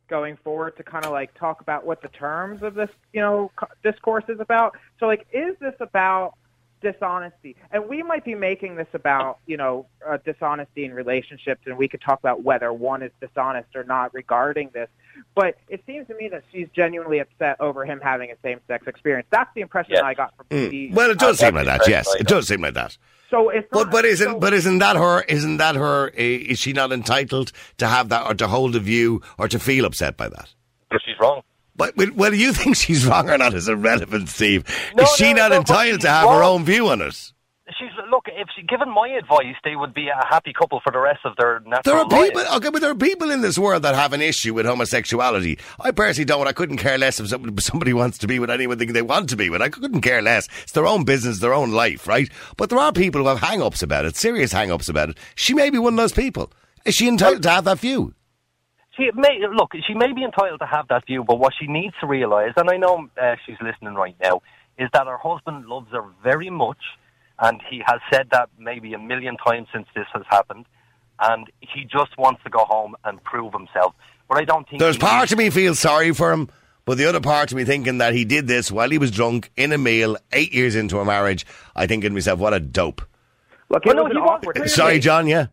going forward to kind of like talk about what the terms of this, you know, co- discourse is about. So, like, is this about dishonesty? And we might be making this about, you know, uh, dishonesty in relationships, and we could talk about whether one is dishonest or not regarding this. But it seems to me that she's genuinely upset over him having a same-sex experience. That's the impression Yes. I got from Steve. Mm. Well, it does Uh, seem like that. Yes, it does seem like that. so it's But not- but isn't so- but isn't that her? Isn't that her? uh, Is she not entitled to have that or to hold a view or to feel upset by that? but she's wrong. But whether you think she's wrong or not is irrelevant, Steve. No, is she no, not no, entitled to have her own view on it? She's look. If she given my advice, they would be a happy couple for the rest of their natural There are people, okay, but there are people in this world that have an issue with homosexuality. I personally don't. I couldn't care less if somebody, somebody wants to be with anyone they want to be with. I couldn't care less. It's their own business, their own life, right? But there are people who have hang-ups about it, serious hang-ups about it. She may be one of those people. Is she entitled to have that view? She may look. She may be entitled to have that view, but what she needs to realise, and I know uh, she's listening right now, is that her husband loves her very much, and he has said that maybe a million times since this has happened, and he just wants to go home and prove himself. But I don't think There's part needs- of me feels sorry for him, but the other part of me thinking that he did this while he was drunk in a meal, eight years into a marriage. I think to myself, what a dope. look, Well, it no, was he awkward. Sorry, John. Yeah.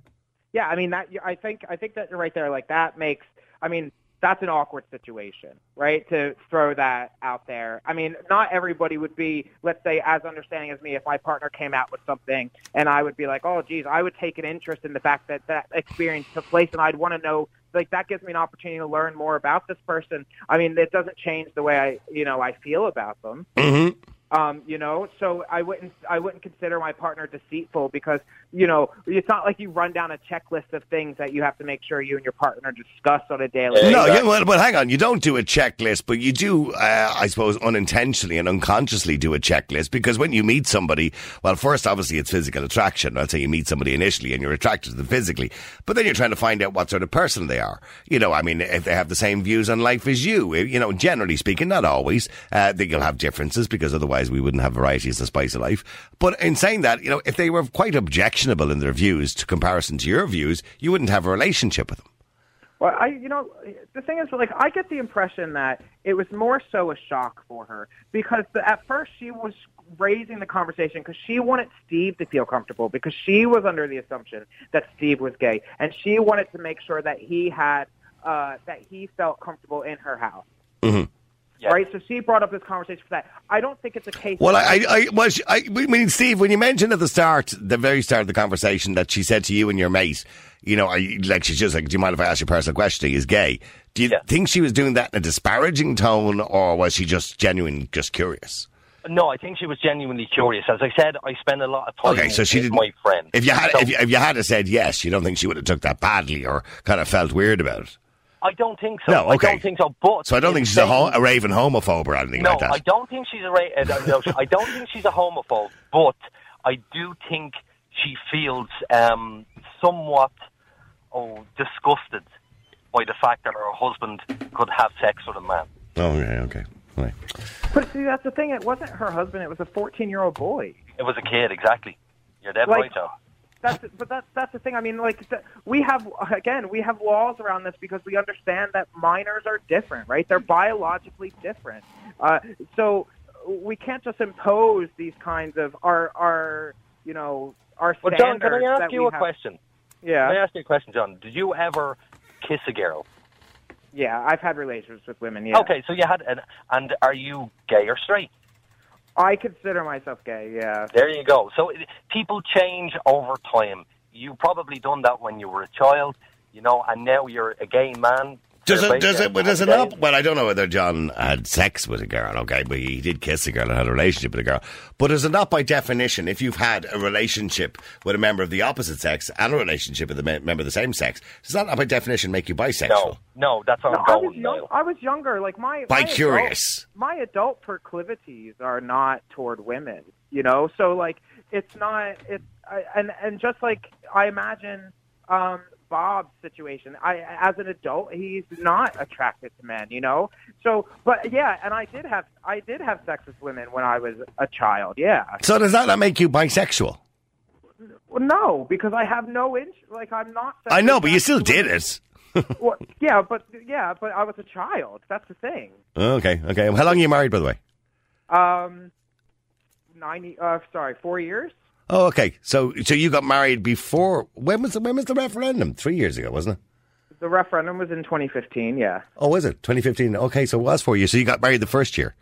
Yeah, I mean that. I think I think that you're right there, like that makes. I mean, that's an awkward situation, right? To throw that out there. I mean, not everybody would be, let's say, as understanding as me. If my partner came out with something, and I would be like, oh, geez, I would take an interest in the fact that that experience took place, and I'd want to know. Like that gives me an opportunity to learn more about this person. I mean, it doesn't change the way I, you know, I feel about them. Mm-hmm. Um, you know, so I wouldn't I wouldn't consider my partner deceitful because you know it's not like you run down a checklist of things that you have to make sure you and your partner discuss on a daily. Yeah, No, yeah, well, but hang on. You don't do a checklist, but you do, uh, I suppose, unintentionally and unconsciously do a checklist because when you meet somebody, well, first, obviously, it's physical attraction. That's say you meet somebody initially and you're attracted to them physically. But then you're trying to find out what sort of person they are. You know, I mean, if they have the same views on life as you, eh, you know, generally speaking, not always, uh, that you'll have differences because otherwise we wouldn't have variety as the spice of life. But in saying that, you know, if they were quite objectionable in their views to comparison to your views, you wouldn't have a relationship with them. Well, I, you know, the thing is, like, I get the impression that it was more so a shock for her because the, at first she was raising the conversation because she wanted Steve to feel comfortable because she was under the assumption that Steve was gay and she wanted to make sure that he had uh, that he felt comfortable in her house. Yeah. Right, so she brought up this conversation for that. I don't think it's a case. Well, I, I, I, well, she- I, I mean, Steve, when you mentioned at the start, the very start of the conversation, that she said to you and your mate, you know, I, like she's just like, do you mind if I ask you a personal question? He's gay. Do you Yeah. think she was doing that in a disparaging tone, or was she just genuine, just curious? No, I think she was genuinely curious. As I said, I spend a lot of time Okay, so she with didn't. my friend. If you had, So if you, if you had said yes, you don't think she would have took that badly or kind of felt weird about it. I don't think so. No, okay. I don't think so. But So I don't think she's a, ho- a raven homophobe or anything No, like that. I don't think she's a ra- uh, no, I don't think she's a homophobe, but I do think she feels um, somewhat oh disgusted by the fact that her husband could have sex with a man. Oh, okay, okay. Right. But see, that's the thing. It wasn't her husband. It was a 14-year-old boy. It was a kid, exactly. You're dead Like- right, John. That's but that's that's the thing. I mean, like we have again, we have laws around this because we understand that minors are different, right? They're biologically different. Uh, so we can't just impose these kinds of our our you know our Well. John, can I ask you a have- question? Yeah, Can I ask you a question, John? Did you ever kiss a girl? yeah. I've had relations with women. Yeah. Okay, so you had, and, and are you gay or straight? I consider myself gay. Yeah. There you go. So people change over time. You probably done that when you were a child, you know, and now you're a gay man. Does it, does it, does it not? Well, I don't know whether John had sex with a girl, okay, but he did kiss a girl and had a relationship with a girl. But is it not by definition, if you've had a relationship with a member of the opposite sex and a relationship with a member of the same sex, does that not by definition make you bisexual? No, no, that's what No, I'm I was going. young, I was younger. Like my By my adult- curious. my adult proclivities are not toward women. You know, so like it's not. It's I, and and just like I imagine um, Bob's situation. I as an adult, he's not attracted to men. You know, so but yeah, and I did have I did have sex with women when I was a child. Yeah. So does that not make you bisexual? Well, no, because I have no inch. Like I'm not. I know, but you still did it. Well, yeah, but yeah, but I was a child. That's the thing. Okay, okay. How long are you married, by the way? Um, ninety. Uh, sorry, four years. Oh, okay. So, so you got married before? When was the, when was the referendum? Three years ago, wasn't it? The referendum was in 2015. Yeah. Oh, was it 2015? Okay, so it was four years. So you got married the first year.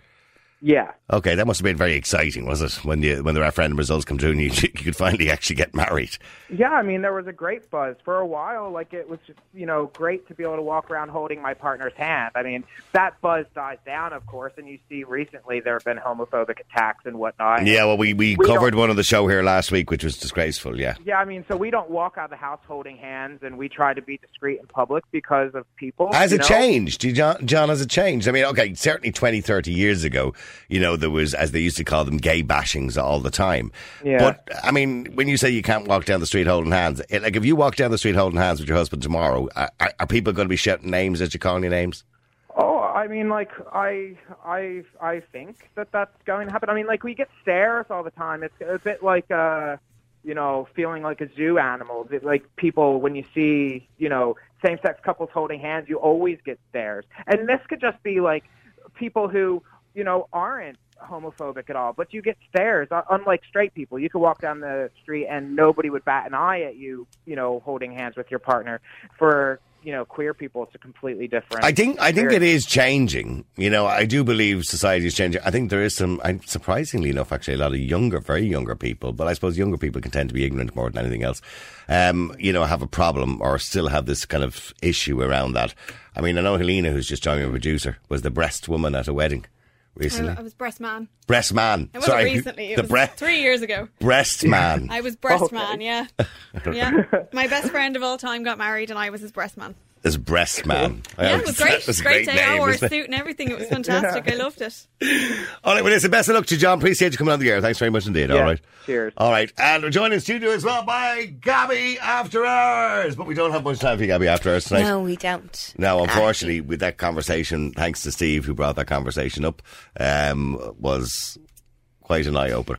Yeah. Okay, that must have been very exciting, was it? When the when the referendum results come through and you, you could finally actually get married. Yeah, I mean, there was a great buzz for a while. Like it was just, you know, great to be able to walk around holding my partner's hand. I mean, that buzz dies down, of course, and you see recently there have been homophobic attacks and whatnot. Yeah, well, we, we, We covered one on the show here last week, which was disgraceful. Yeah. Yeah, I mean, so we don't walk out of the house holding hands, and we try to be discreet in public because of people. Has it know? changed? John, John, has it changed? I mean, okay, certainly 20, 30 years ago, you know, there was, as they used to call them, gay bashings all the time. Yeah. But, I mean, when you say you can't walk down the street holding hands, it, like if you walk down the street holding hands with your husband tomorrow, are, are- people going to be shouting names as you calling your names? Oh, I mean, like I, I, I think that that's going to happen. I mean, like we get stares all the time. It's a bit like, uh, you know, feeling like a zoo animal. That, Like people, when you see, you know, same-sex couples holding hands, you always get stares. And this could just be like people who, you know, aren't homophobic at all, but you get stares. Uh, Unlike straight people, you could walk down the street and nobody would bat an eye at you, you know, holding hands with your partner. For you know, queer people, it's a completely different. I think I think it is changing. You know, I do believe society is changing. I think there is some, I- surprisingly enough, actually, a lot of younger, very younger people. But I suppose younger people can tend to be ignorant more than anything else. Um, you know, have a problem or still have this kind of issue around that. I mean, I know Helena, who's just joining a producer, was the breast woman at a wedding recently. I, I was breast man. breast man. It wasn't Sorry, recently. It the was breast three years ago. breast man. I was breast Okay. man. Yeah, yeah. My best friend of all time got married, and I was his breast man. Is breast man. Yeah, it was great. That's a great, great day. I name, wore a suit and everything. It was fantastic. I loved it. All right, well, listen, best of luck to you, John. Appreciate you coming on the air. Thanks very much indeed. All Yeah, right. cheers. All right. And we're joined in studio as well by Gabby After Hours. But we don't have much time for you, Gabby After Hours tonight. No, we don't. Now, unfortunately, with that conversation, thanks to Steve who brought that conversation up, um, was quite an eye opener.